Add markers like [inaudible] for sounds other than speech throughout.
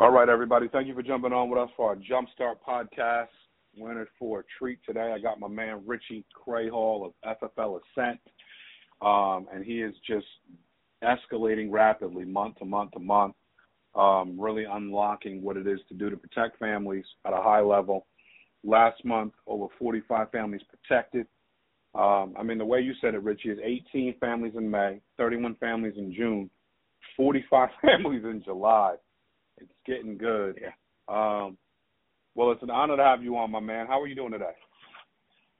All right, everybody. Thank you for jumping on with us for our Jumpstart podcast. We're in it for a treat today. I got my man Richie Crayhall of FFL Ascent, um, and he is just escalating rapidly, month to month to month, um, really unlocking what it is to do to protect families at a high level. Last month, over 45 families protected. Um, I mean, the way you said it, Richie, is 18 families in May, 31 families in June, 45 [laughs] families in July. It's getting good. Yeah. Um, well, it's an honor to have you on, my man. How are you doing today?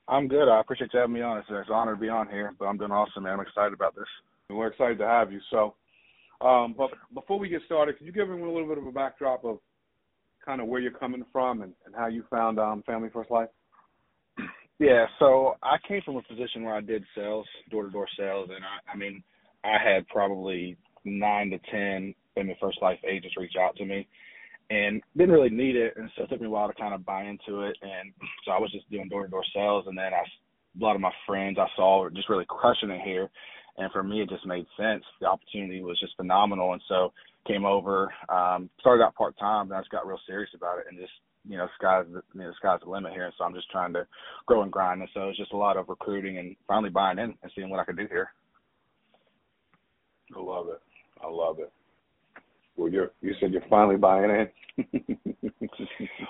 I'm good. I appreciate you having me on. It's, it's an honor to be on here, but I'm doing awesome, man. I'm excited about this. We're excited to have you. So, um, but before we get started, could you give me a little bit of a backdrop of kind of where you're coming from and, and how you found um, Family First Life? Yeah, so I came from a position where I did sales, door to door sales, and I, I mean, I had probably nine to ten Family First Life agents reach out to me, and didn't really need it, and so it took me a while to kind of buy into it, and so I was just doing door to door sales, and then I, a lot of my friends I saw were just really crushing it here, and for me it just made sense. The opportunity was just phenomenal, and so came over, um, started out part time, then I just got real serious about it, and just you know, sky's the, you know, sky's the limit here. And so I'm just trying to grow and grind. And so it's just a lot of recruiting and finally buying in and seeing what I can do here. I love it. I love it. Well, you're you said you're finally buying in. [laughs]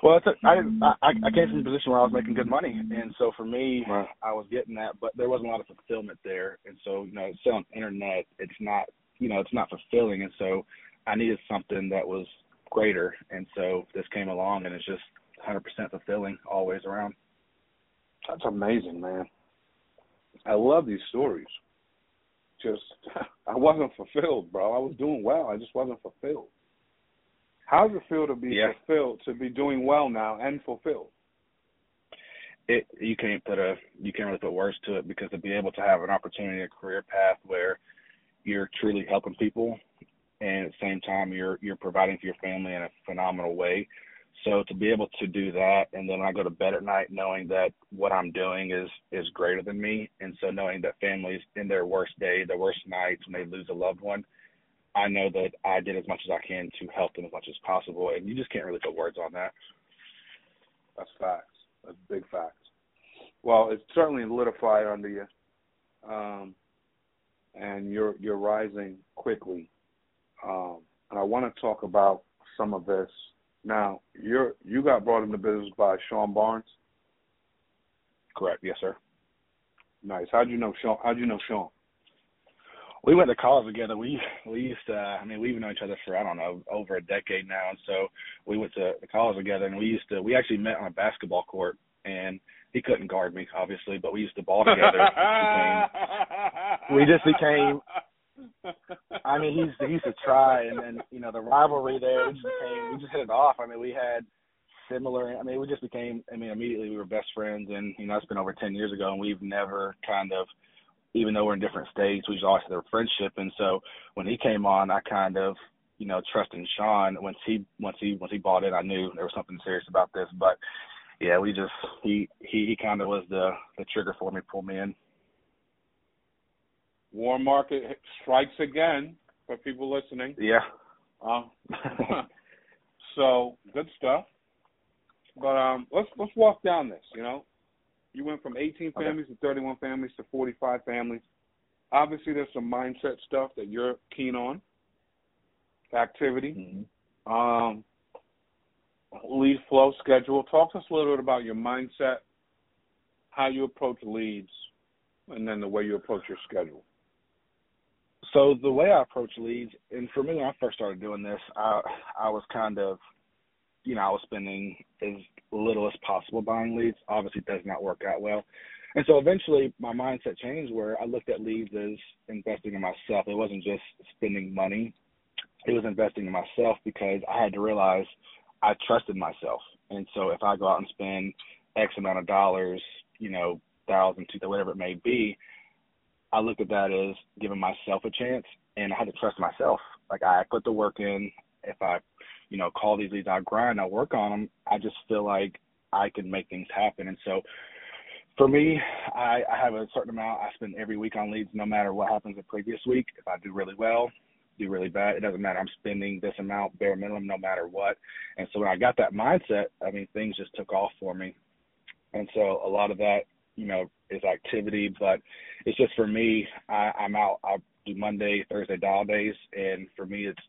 well, it's a, I, I I came from a position where I was making good money, and so for me, right. I was getting that, but there wasn't a lot of fulfillment there, and so you know, selling internet, it's not you know, it's not fulfilling, and so I needed something that was greater. And so this came along and it's just 100% fulfilling always around. That's amazing, man. I love these stories. Just, [laughs] I wasn't fulfilled, bro. I was doing well. I just wasn't fulfilled. How does it feel to be yeah. fulfilled, to be doing well now and fulfilled? It you can't put a you can't really put words to it because to be able to have an opportunity, a career path where you're truly helping people and at the same time you're you're providing for your family in a phenomenal way. So to be able to do that and then I go to bed at night knowing that what I'm doing is is greater than me and so knowing that families in their worst day, their worst nights when they lose a loved one, I know that I did as much as I can to help them as much as possible and you just can't really put words on that. That's facts. That's big facts. Well, it's certainly lit a fire under you. Um and you're you're rising quickly um, and I want to talk about some of this. Now, you're you got brought into business by Sean Barnes. Correct. Yes, sir. Nice. How'd you know Sean? How'd you know Sean? We went to college together. We we used to. I mean, we've known each other for I don't know over a decade now, and so we went to the college together. And we used to. We actually met on a basketball court, and he couldn't guard me, obviously, but we used to ball together. [laughs] we just became I mean, he's he used to try, and then you know the rivalry there. We just became we just hit it off. I mean, we had similar. I mean, we just became. I mean, immediately we were best friends, and you know it's been over ten years ago, and we've never kind of, even though we're in different states, we just always had a friendship. And so when he came on, I kind of, you know, trusting Sean. Once he once he once he bought it, I knew there was something serious about this. But yeah, we just he he he kind of was the the trigger for me, pull me in. War market strikes again for people listening. Yeah. Uh, [laughs] so good stuff. But um, let's let's walk down this. You know, you went from 18 Okay. families to 31 families to 45 families. Obviously, there's some mindset stuff that you're keen on. Activity, Mhm. um, lead flow schedule. Talk to us a little bit about your mindset, how you approach leads, and then the way you approach your schedule. So the way I approach leads, and for me when I first started doing this, I I was kind of, you know, I was spending as little as possible buying leads. Obviously, it does not work out well, and so eventually my mindset changed where I looked at leads as investing in myself. It wasn't just spending money; it was investing in myself because I had to realize I trusted myself, and so if I go out and spend X amount of dollars, you know, thousand, two, whatever it may be, I looked at that as giving myself a chance, and I had to trust myself. Like I put the work in. If I, you know, call these leads, I grind, I work on them. I just feel like I can make things happen. And so, for me, I, I have a certain amount I spend every week on leads, no matter what happens the previous week. If I do really well, do really bad. It doesn't matter. I'm spending this amount bare minimum no matter what. And so when I got that mindset, I mean, things just took off for me. And so a lot of that, you know, is activity, but it's just for me. I, I'm out. I do Monday, Thursday dial days, and for me, it's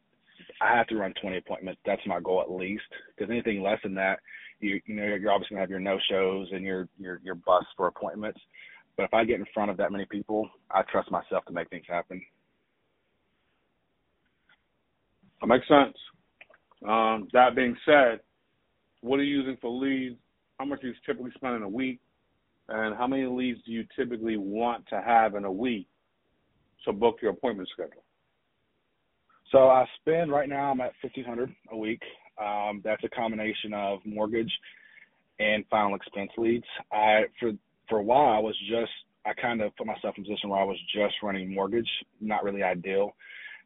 I have to run 20 appointments. That's my goal at least. Because anything less than that, you you know you're obviously gonna have your no shows and your your your bus for appointments. But if I get in front of that many people, I trust myself to make things happen. That makes sense. Um, that being said, what are you using for leads? How much do you typically spend in a week? And how many leads do you typically want to have in a week to book your appointment schedule? So I spend right now I'm at fifteen hundred a week. Um, that's a combination of mortgage and final expense leads. I for for a while I was just I kind of put myself in a position where I was just running mortgage, not really ideal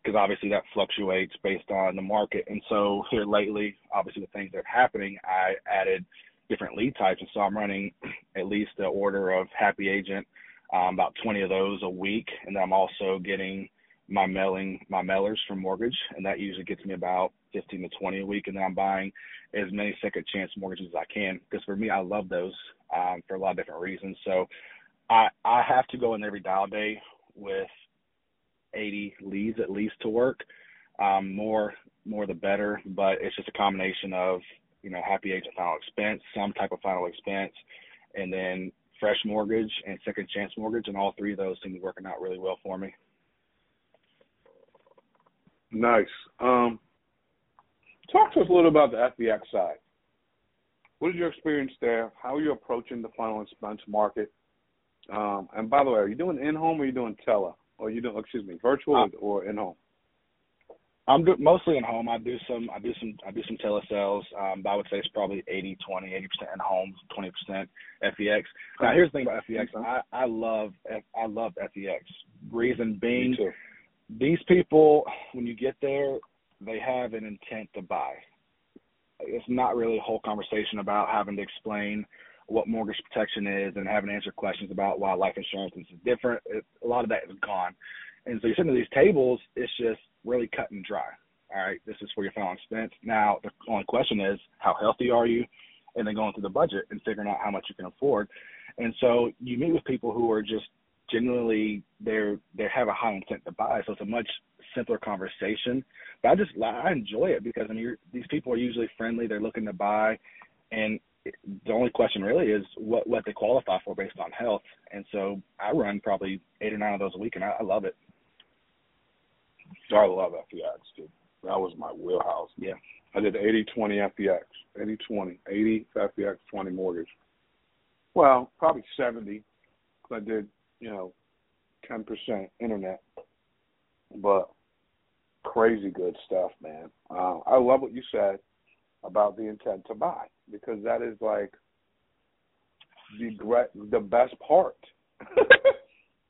because obviously that fluctuates based on the market. And so here lately, obviously the things that are happening, I added different lead types, and so I'm running [clears throat] at least the order of happy agent, um, about 20 of those a week, and then I'm also getting my mailing my mailers from mortgage, and that usually gets me about 15 to 20 a week, and then I'm buying as many second chance mortgages as I can because for me I love those um, for a lot of different reasons. So I I have to go in every dial day with 80 leads at least to work. Um, more more the better, but it's just a combination of you know happy agent final expense, some type of final expense, and then fresh mortgage and second chance mortgage, and all three of those seem to be working out really well for me. Nice. Um, talk to us a little about the FEX side. What is your experience there? How are you approaching the final expense market? Um, and by the way, are you doing in home or are you doing tele? Or you doing excuse me, virtual uh, or in home? I'm do, mostly in home. I do some I do some I do some telesales. Um, but I would say it's probably 80 20, 80 percent in home, 20 percent FEX. Now here's the thing about FEX. I I love I love FEX. Reason being these people, when you get there, they have an intent to buy. It's not really a whole conversation about having to explain what mortgage protection is and having to answer questions about why life insurance is different. It, a lot of that is gone. And so sit at these tables, it's just really cut and dry. All right, this is for your final expense. Now, the only question is, how healthy are you? And then going through the budget and figuring out how much you can afford. And so you meet with people who are just genuinely they're they have a high intent to buy, so it's a much simpler conversation. But I just I enjoy it because I mean these people are usually friendly. They're looking to buy, and the only question really is what what they qualify for based on health. And so I run probably eight or nine of those a week, and I, I love it. I love FEX, dude. That was my wheelhouse. Yeah. I did 80 20 FEX, 80 20, 80 FEX, 20 mortgage. Well, probably 70 because I did you know, 10% internet. But crazy good stuff, man. Uh, I love what you said about the intent to buy because that is like the the best part [laughs]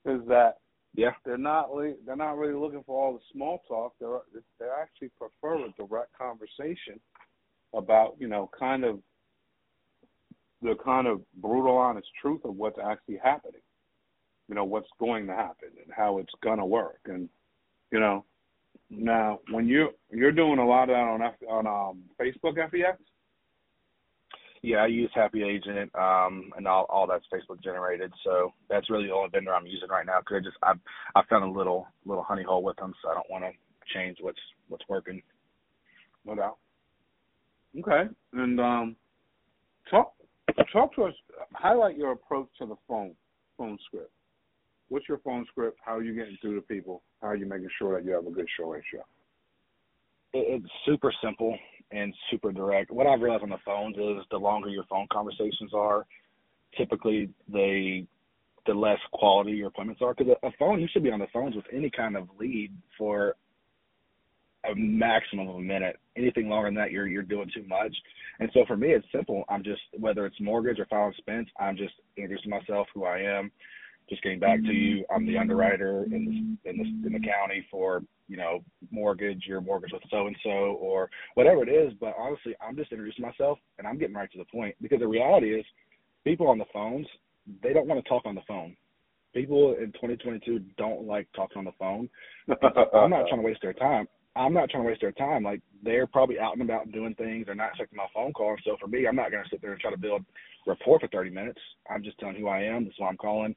is that yeah. They're not they're not really looking for all the small talk. They're they actually prefer a direct conversation about you know kind of the kind of brutal honest truth of what's actually happening. You know what's going to happen and how it's gonna work. And you know now when you you're doing a lot of that on F, on um Facebook FEX yeah I use Happy Agent um and all all that's Facebook generated so that's really the only vendor I'm using right now because I just I I found a little little honey hole with them so I don't want to change what's what's working no doubt okay and um talk talk to us highlight your approach to the phone phone script what's your phone script? How are you getting through to people? How are you making sure that you have a good show ratio? It's super simple and super direct. What I've realized on the phones is the longer your phone conversations are, typically they the less quality your appointments are. Because a phone, you should be on the phones with any kind of lead for a maximum of a minute. Anything longer than that, you're you're doing too much. And so for me, it's simple. I'm just whether it's mortgage or final expense, I'm just introducing myself, who I am, just getting back to mm-hmm. you, I'm the underwriter in the in the in the county for you know mortgage, your mortgage with so and so, or whatever it is. But honestly, I'm just introducing myself and I'm getting right to the point because the reality is, people on the phones they don't want to talk on the phone. people in 2022 don't like talking on the phone. [laughs] I'm not trying to waste their time. I'm not trying to waste their time. Like they're probably out and about doing things. They're not expecting my phone call. So for me, I'm not going to sit there and try to build rapport for 30 minutes. I'm just telling who I am. That's why I'm calling.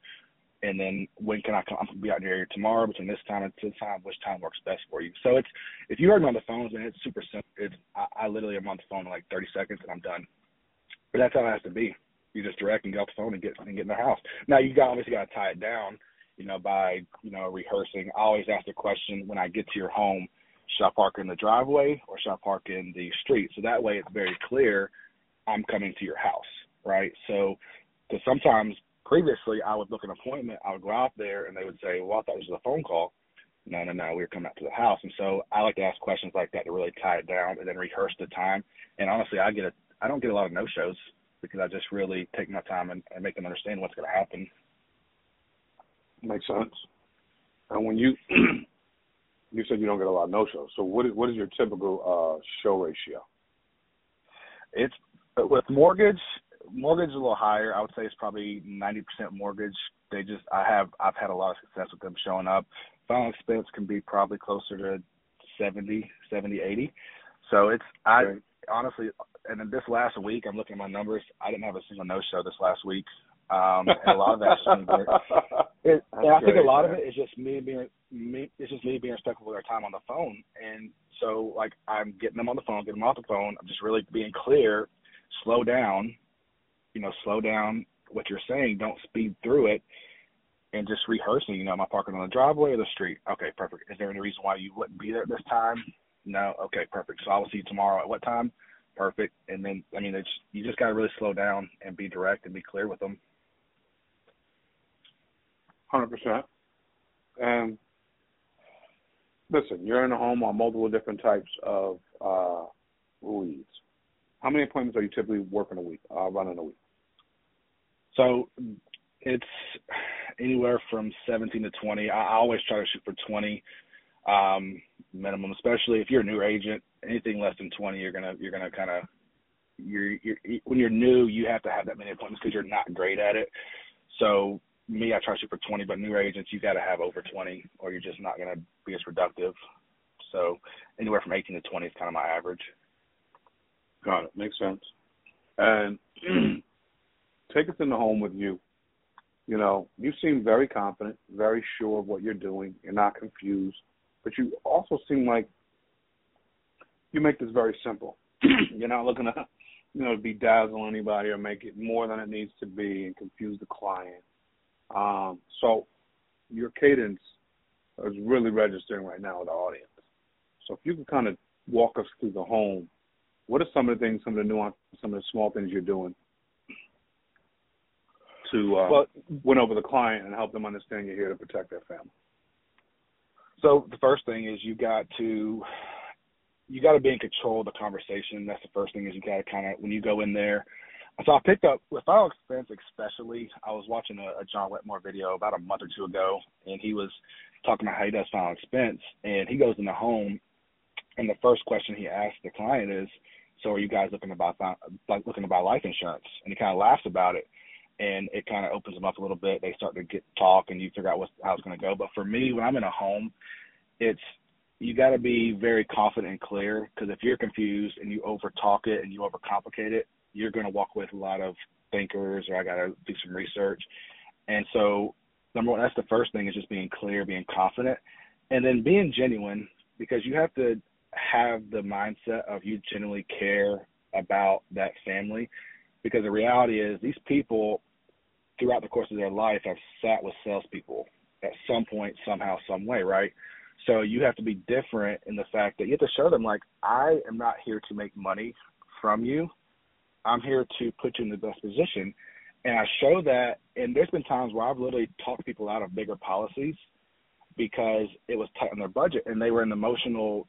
And then when can I come? I'm to be out in your area tomorrow between this time and this time. Which time works best for you? So it's if you heard me on the phones, man, it's super simple. It's I, I literally am on the phone in like 30 seconds and I'm done. But that's how it has to be. You just direct and get off the phone and get and get in the house. Now you got obviously got to tie it down, you know, by you know rehearsing. I always ask the question when I get to your home should I park in the driveway or should I park in the street? So that way it's very clear I'm coming to your house, right? So, because sometimes previously I would book an appointment, I would go out there and they would say, well, I thought this was a phone call. No, no, no, we were coming out to the house. And so I like to ask questions like that to really tie it down and then rehearse the time. And honestly, I get a, I don't get a lot of no shows because I just really take my time and, and make them understand what's going to happen. Makes sense. And when you [clears throat] you said you don't get a lot of no shows. So what is what is your typical uh, show ratio? It's with mortgage. Mortgage is a little higher. I would say it's probably ninety percent mortgage. They just I have I've had a lot of success with them showing up. Final expense can be probably closer to 70, 70, 80. So it's I okay. honestly and then this last week I'm looking at my numbers. I didn't have a single no show this last week. Um, and a lot of that's just me being, [laughs] it, and I think a lot man. of it is just me being me. It's just me being respectful of their time on the phone, and so like I'm getting them on the phone, getting them off the phone. I'm just really being clear. Slow down, you know, slow down what you're saying. Don't speed through it, and just rehearsing. You know, am I parking on the driveway or the street? Okay, perfect. Is there any reason why you wouldn't be there at this time? No. Okay, perfect. So I will see you tomorrow at what time? Perfect. And then I mean, it's you just got to really slow down and be direct and be clear with them. Hundred percent. And listen, you're in a home on multiple different types of uh, leads. How many appointments are you typically working a week, uh, running a week? So it's anywhere from 17 to 20. I always try to shoot for 20 um, minimum, especially if you're a new agent. Anything less than 20, you're gonna you're gonna kind of you're, you're when you're new, you have to have that many appointments because you're not great at it. So me, I try to shoot for 20, but new agents, you got to have over 20, or you're just not to be as productive. So anywhere from 18 to 20 is kind of my average. Got it. Makes sense. And [clears throat] take us in the home with you. You know, you seem very confident, very sure of what you're doing. You're not confused, but you also seem like you make this very simple. [clears throat] you're not looking to, you know, bedazzle anybody or make it more than it needs to be and confuse the client um, so your cadence is really registering right now with the audience. So if you could kind of walk us through the home, what are some of the things, some of the nuances, some of the small things you're doing to uh, well, win over the client and help them understand you're here to protect their family? So the first thing is you got to you got to be in control of the conversation. That's the first thing is you got to kind of when you go in there, so I picked up with final expense, especially. I was watching a, a John Wetmore video about a month or two ago, and he was talking about how he does final expense. And he goes in the home, and the first question he asks the client is, "So are you guys looking to buy like looking to buy life insurance?" And he kind of laughs about it, and it kind of opens them up a little bit. They start to get talk, and you figure out what, how it's going to go. But for me, when I'm in a home, it's you got to be very confident and clear because if you're confused and you over talk it and you overcomplicate it, you're going to walk with a lot of thinkers or I got to do some research. And so, number one, that's the first thing is just being clear, being confident, and then being genuine because you have to have the mindset of you genuinely care about that family. Because the reality is, these people throughout the course of their life have sat with salespeople at some point, somehow, some way, right? So you have to be different in the fact that you have to show them, like, I am not here to make money from you. I'm here to put you in the best position. And I show that, and there's been times where I've literally talked people out of bigger policies because it was tight on their budget and they were in the emotional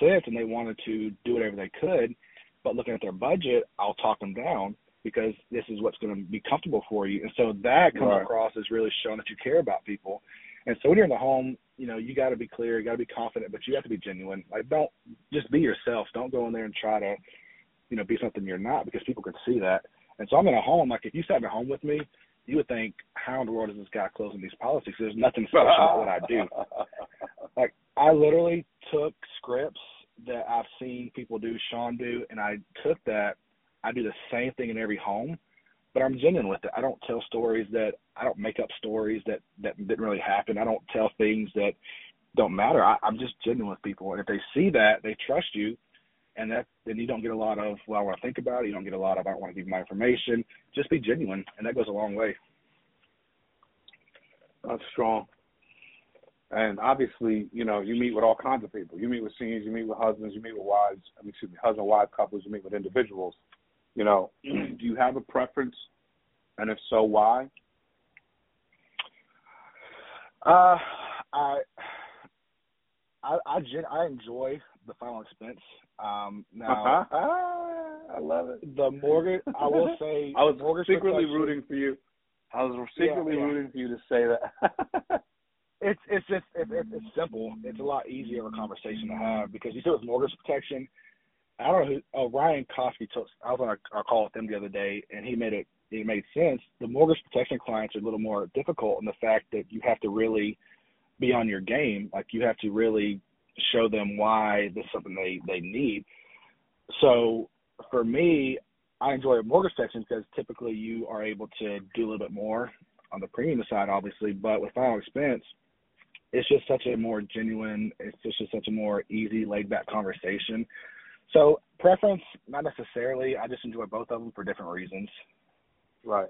sense and they wanted to do whatever they could. But looking at their budget, I'll talk them down because this is what's going to be comfortable for you. And so that comes right. across as really showing that you care about people. And so when you're in the home, you know, you got to be clear, you got to be confident, but you have to be genuine. Like, don't just be yourself. Don't go in there and try to you know, be something you're not because people can see that. And so I'm in a home, like if you sat in a home with me, you would think, how in the world is this guy closing these policies? There's nothing special about what I do. [laughs] Like I literally took scripts that I've seen people do, Sean do, and I took that. I do the same thing in every home, but I'm genuine with it. I don't tell stories that I don't make up stories that that didn't really happen. I don't tell things that don't matter. I, I'm just genuine with people, and if they see that, they trust you, and that then you don't get a lot of well, I want to think about it. You don't get a lot of I don't want to give my information. Just be genuine, and that goes a long way. That's strong. And obviously, you know, you meet with all kinds of people. You meet with seniors, you meet with husbands, you meet with wives. I mean, excuse me, husband wife couples. You meet with individuals. You know, [clears throat] do you have a preference, and if so, why? Uh, I I I, I enjoy the final expense. Um, now I love it. The mortgage. I will [laughs] say. I was secretly rooting for you. I was secretly yeah, yeah. rooting for you to say that. [laughs] it's it's just it's, it's simple. It's a lot easier of a conversation to have because you said with mortgage protection. I don't know who. Oh, Ryan Kosky took. I was on a, a call with him the other day, and he made it. It made sense. The mortgage protection clients are a little more difficult in the fact that you have to really be on your game. Like you have to really show them why this is something they they need. So for me, I enjoy mortgage section because typically you are able to do a little bit more on the premium side, obviously, but with final expense, it's just such a more genuine, it's just such a more easy, laid back conversation. So preference, not necessarily. I just enjoy both of them for different reasons. Right.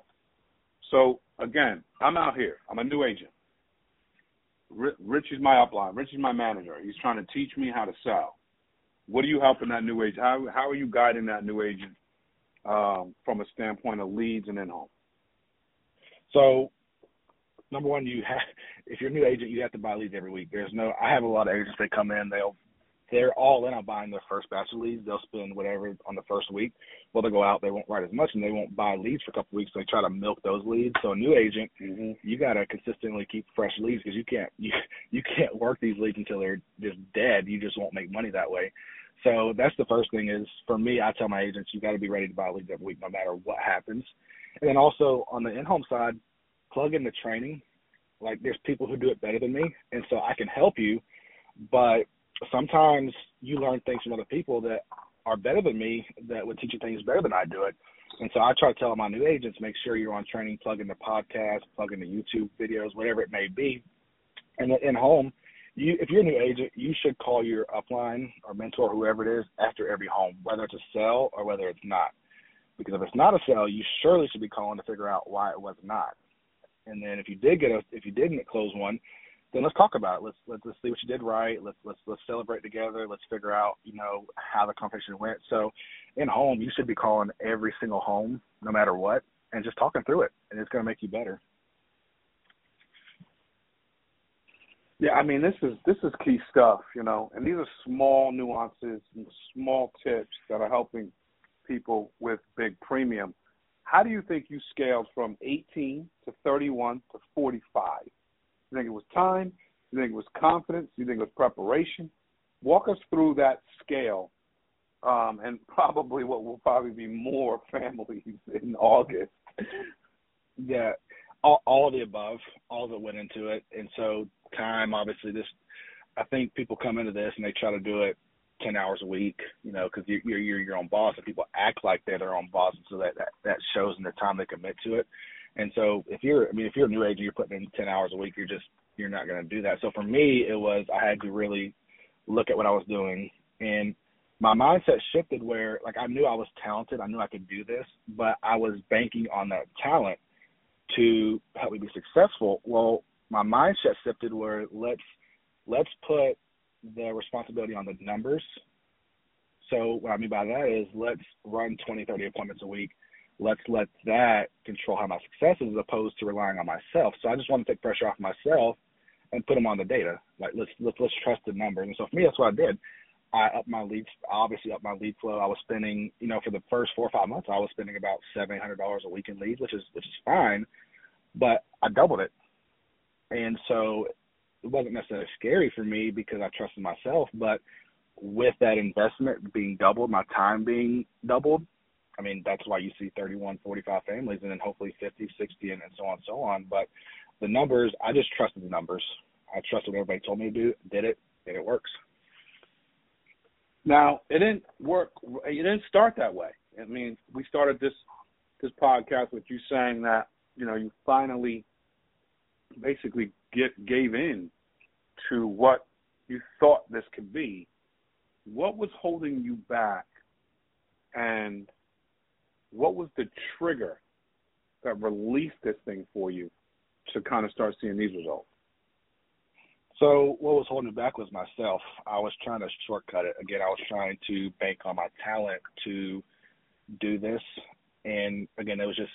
So again, I'm out here. I'm a new agent. Rich is my upline. Rich is my manager. He's trying to teach me how to sell. What are you helping that new agent? How how are you guiding that new agent um, from a standpoint of leads and in home? So, number one, you have [laughs] if you're a new agent, you have to buy leads every week. There's no. I have a lot of agents that come in. They'll they're all in on buying their first batch of leads. They'll spend whatever on the first week. Well, they'll go out, they won't write as much, and they won't buy leads for a couple of weeks. So they try to milk those leads. So a new agent, mm-hmm. you got to consistently keep fresh leads because you can't [laughs] you you can't work these leads until they're just dead. You just won't make money that way. So that's the first thing is for me. I tell my agents you got to be ready to buy leads every week, no matter what happens. And then also on the in-home side, plug in the training. Like there's people who do it better than me, and so I can help you, but sometimes you learn things from other people that are better than me that would teach you things better than I do it. And so I try to tell my new agents, make sure you're on training, plug in the podcast, plug in the YouTube videos, whatever it may be. And in home, you if you're a new agent, you should call your upline or mentor, whoever it is, after every home, whether it's a sell or whether it's not. Because if it's not a sell, you surely should be calling to figure out why it was not. And then if you did get a if you didn't close one, then let's talk about it. Let's let's, let's see what you did right. Let's let's let's celebrate together. Let's figure out you know how the conversation went. So, in home, you should be calling every single home, no matter what, and just talking through it, and it's going to make you better. Yeah, I mean this is this is key stuff, you know, and these are small nuances, and small tips that are helping people with big premium. How do you think you scaled from 18 to 31 to 45? You think it was time? You think it was confidence? You think it was preparation? Walk us through that scale, um, and [laughs] probably what will probably be more [laughs] families in August. Yeah, all, all the above, all that went into it, and so time. Obviously, this. I think people come into this and they try to do it ten hours a week, you know, because you're, you're you're your own boss, and people act like they're their own boss, and so that that, that shows in the time they commit to it. And so if you're, I mean, if you're a new agent, you're putting in 10 hours a week, you're just, you're not going to do that. So for me, it was, I had to really look at what I was doing and my mindset shifted where like I knew I was talented. I knew I could do this, but I was banking on that talent to help me be successful. Well, my mindset shifted where let's, let's put the responsibility on the numbers. So what I mean by that is let's run 20, 30 appointments a week let's let that control how my success is as opposed to relying on myself. So I just want to take pressure off myself and put them on the data. Like let's let's let's trust the numbers. And so for me, that's what I did. I upped my leads, obviously upped my lead flow. I was spending, you know, for the first four or five months, I was spending about seven hundred dollars a week in leads, which is which is fine, but I doubled it. And so it wasn't necessarily scary for me because I trusted myself, but with that investment being doubled, my time being doubled, I mean, that's why you see 31, 45 families and then hopefully 50, 60, and, and so on and so on. But the numbers, I just trusted the numbers. I trusted what everybody told me to do, did it, and it works. Now, it didn't work. It didn't start that way. I mean, we started this this podcast with you saying that you know you finally basically get gave in to what you thought this could be. What was holding you back, and what was the trigger that released this thing for you to kind of start seeing these results? So what was holding me back was myself. I was trying to shortcut it. Again, I was trying to bank on my talent to do this. And again, it was just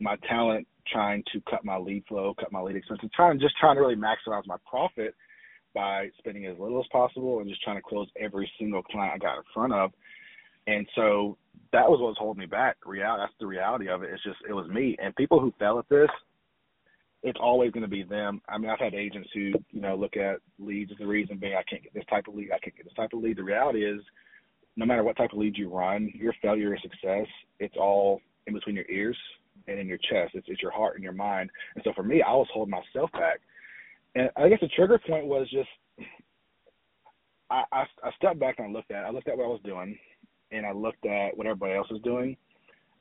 my talent trying to cut my lead flow, cut my lead expenses, trying just trying to really maximize my profit by spending as little as possible and just trying to close every single client I got in front of. And so that was what was holding me back. Real that's the reality of it. It's just it was me. And people who fail at this, it's always to be them. I mean, I've had agents who, you know, look at leads as the reason being I can't get this type of lead, I can't get this type of lead. The reality is, no matter what type of lead you run, your failure or success, it's all in between your ears and in your chest. It's, it's your heart and your mind. And so for me, I was holding myself back. And I guess the trigger point was just I, I, I stepped back and I looked at I looked at what I was doing, and I looked at what everybody else was doing,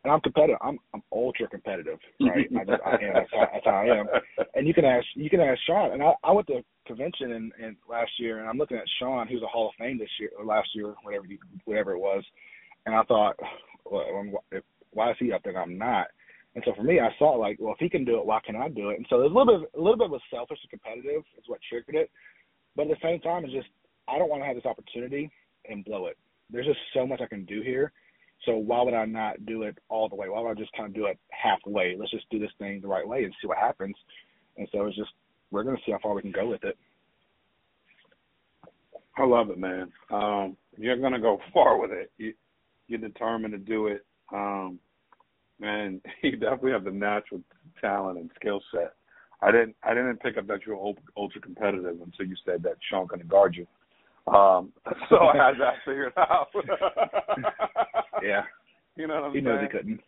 and I'm competitive. I'm I'm ultra competitive, right? [laughs] I, just, I am. That's how, that's how I am. And you can ask you can ask Sean. And I, I went to convention in, in last year, and I'm looking at Sean, who's a Hall of Fame this year or last year, whatever you, whatever it was. And I thought, [sighs] well, why is he up there? and I'm not. And so for me, I saw like, well, if he can do it, why can I do it? And so there's a little bit, a little bit of selfish and competitive is what triggered it. But at the same time, it's just I don't want to have this opportunity and blow it. There's just so much I can do here so why would I not do it all the way? Why would I just kind of do it halfway? Let's just do this thing the right way and see what happens. And so it's just we're gonna see how far we can go with it. I love it, man. Um, you're gonna go [laughs] far with it. You, you're determined to do it. Um, and [laughs] you definitely have the natural talent and skill set. I didn't I didn't pick up that you're ultra competitive until you said that Sean gonna guard you. Um, [laughs] so I had that figured out. [laughs] yeah. You know what I'm he saying? knows he couldn't.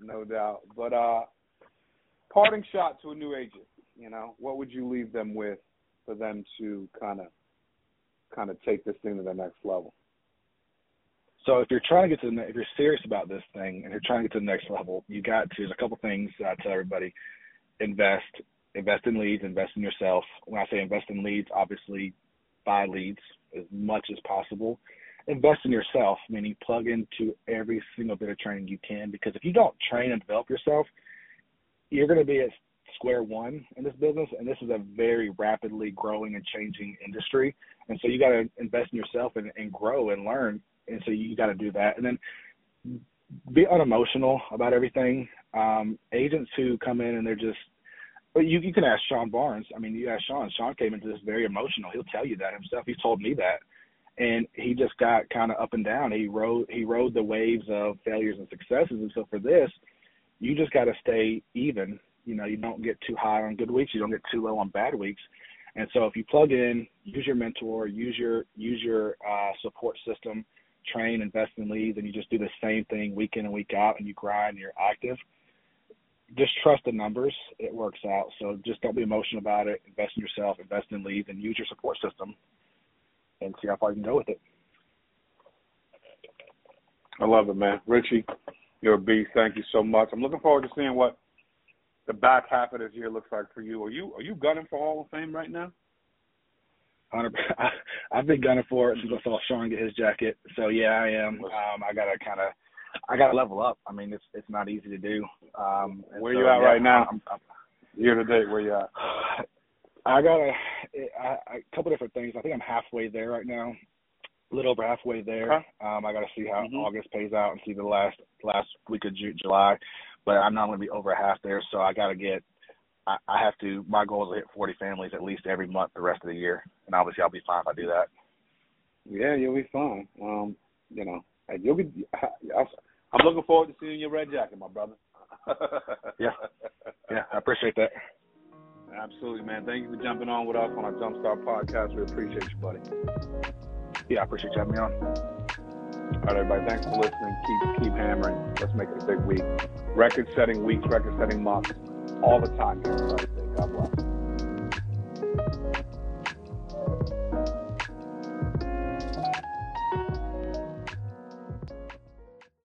No doubt. But uh parting shot to a new agent, you know, what would you leave them with for them to kind of kind of take this thing to the next level? So if you're trying to get to the if you're serious about this thing and you're trying to get to the next level, you got to. There's a couple things I tell everybody: invest, invest in leads, invest in yourself. When I say invest in leads, obviously buy leads as much as possible. Invest in yourself, meaning plug into every single bit of training you can. Because if you don't train and develop yourself, you're going to be at square one in this business. And this is a very rapidly growing and changing industry. And so you got to invest in yourself and, and grow and learn. And so you got to do that. And then be unemotional about everything. Um, agents who come in and they're just but you you can ask Sean Barnes. I mean, you ask Sean. Sean came into this very emotional. He'll tell you that himself. He's told me that, and he just got kind of up and down. He rode he rode the waves of failures and successes. And so for this, you just got to stay even. You know, you don't get too high on good weeks. You don't get too low on bad weeks. And so if you plug in, use your mentor, use your use your uh, support system, train, invest in leads, and you just do the same thing week in and week out, and you grind, and you're active just trust the numbers. It works out. So just don't be emotional about it. Invest in yourself, invest in leads, and use your support system, and see how far you can go with it. I love it, man. Richie, you're a beast. Thank you so much. I'm looking forward to seeing what the back half of this year looks like for you. Are you are you gunning for Hall of Fame right now? [laughs] I've been gunning for it since I saw Sean get his jacket. So yeah, I am. Um, I gotta kind of I got to level up. I mean, it's it's not easy to do. Um, where so, you at yeah, right now? I'm, I'm, Year to date, where you at? [sighs] I got a, a, a couple different things. I think I'm halfway there right now, a little over halfway there. Okay. Um, I got to see how mm-hmm. August pays out and see the last last week of June, July. But I'm not going to be over half there, so I got to get. I, I have to. My goal is to hit 40 families at least every month the rest of the year, and obviously I'll be fine if I do that. Yeah, you'll be fine. Um, you know, you'll be. [laughs] I'm looking forward to seeing your red jacket, my brother. [laughs] yeah, yeah, I appreciate that. Absolutely, man. Thank you for jumping on with us on our Jumpstart podcast. We appreciate you, buddy. Yeah, I appreciate you having me on. All right, everybody. Thanks for listening. Keep keep hammering. Let's make it a big week. Record setting weeks, record setting months, all the time God bless.